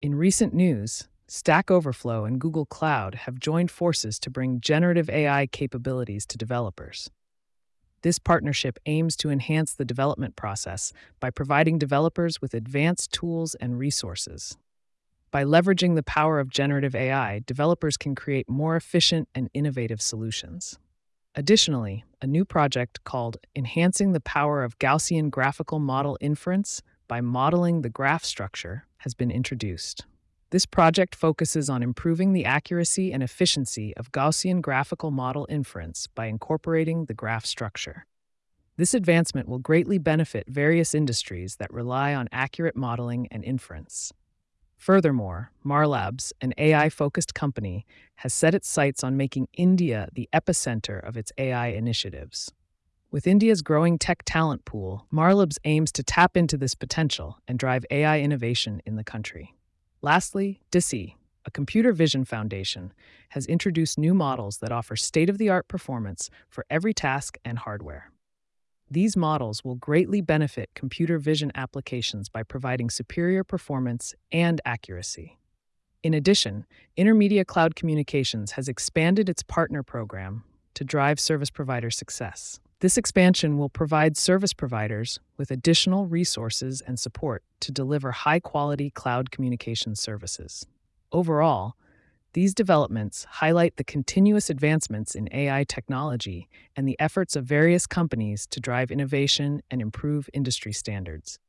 In recent news, Stack Overflow and Google Cloud have joined forces to bring generative AI capabilities to developers. This partnership aims to enhance the development process by providing developers with advanced tools and resources. By leveraging the power of generative AI, developers can create more efficient and innovative solutions. Additionally, a new project called Enhancing the Power of Gaussian Graphical Model Inference by Modeling the Graph Structure has been introduced. This project focuses on improving the accuracy and efficiency of Gaussian graphical model inference by incorporating the graph structure. This advancement will greatly benefit various industries that rely on accurate modeling and inference. Furthermore, Marlabs, an AI focused company, has set its sights on making India the epicenter of its AI initiatives. With India's growing tech talent pool, Marlabs aims to tap into this potential and drive AI innovation in the country. Lastly, Deci, a computer vision foundation, has introduced new models that offer state of the art performance for every task and hardware. These models will greatly benefit computer vision applications by providing superior performance and accuracy. In addition, Intermedia Cloud Communications has expanded its partner program to drive service provider success. This expansion will provide service providers with additional resources and support to deliver high quality cloud communication services. Overall, these developments highlight the continuous advancements in AI technology and the efforts of various companies to drive innovation and improve industry standards.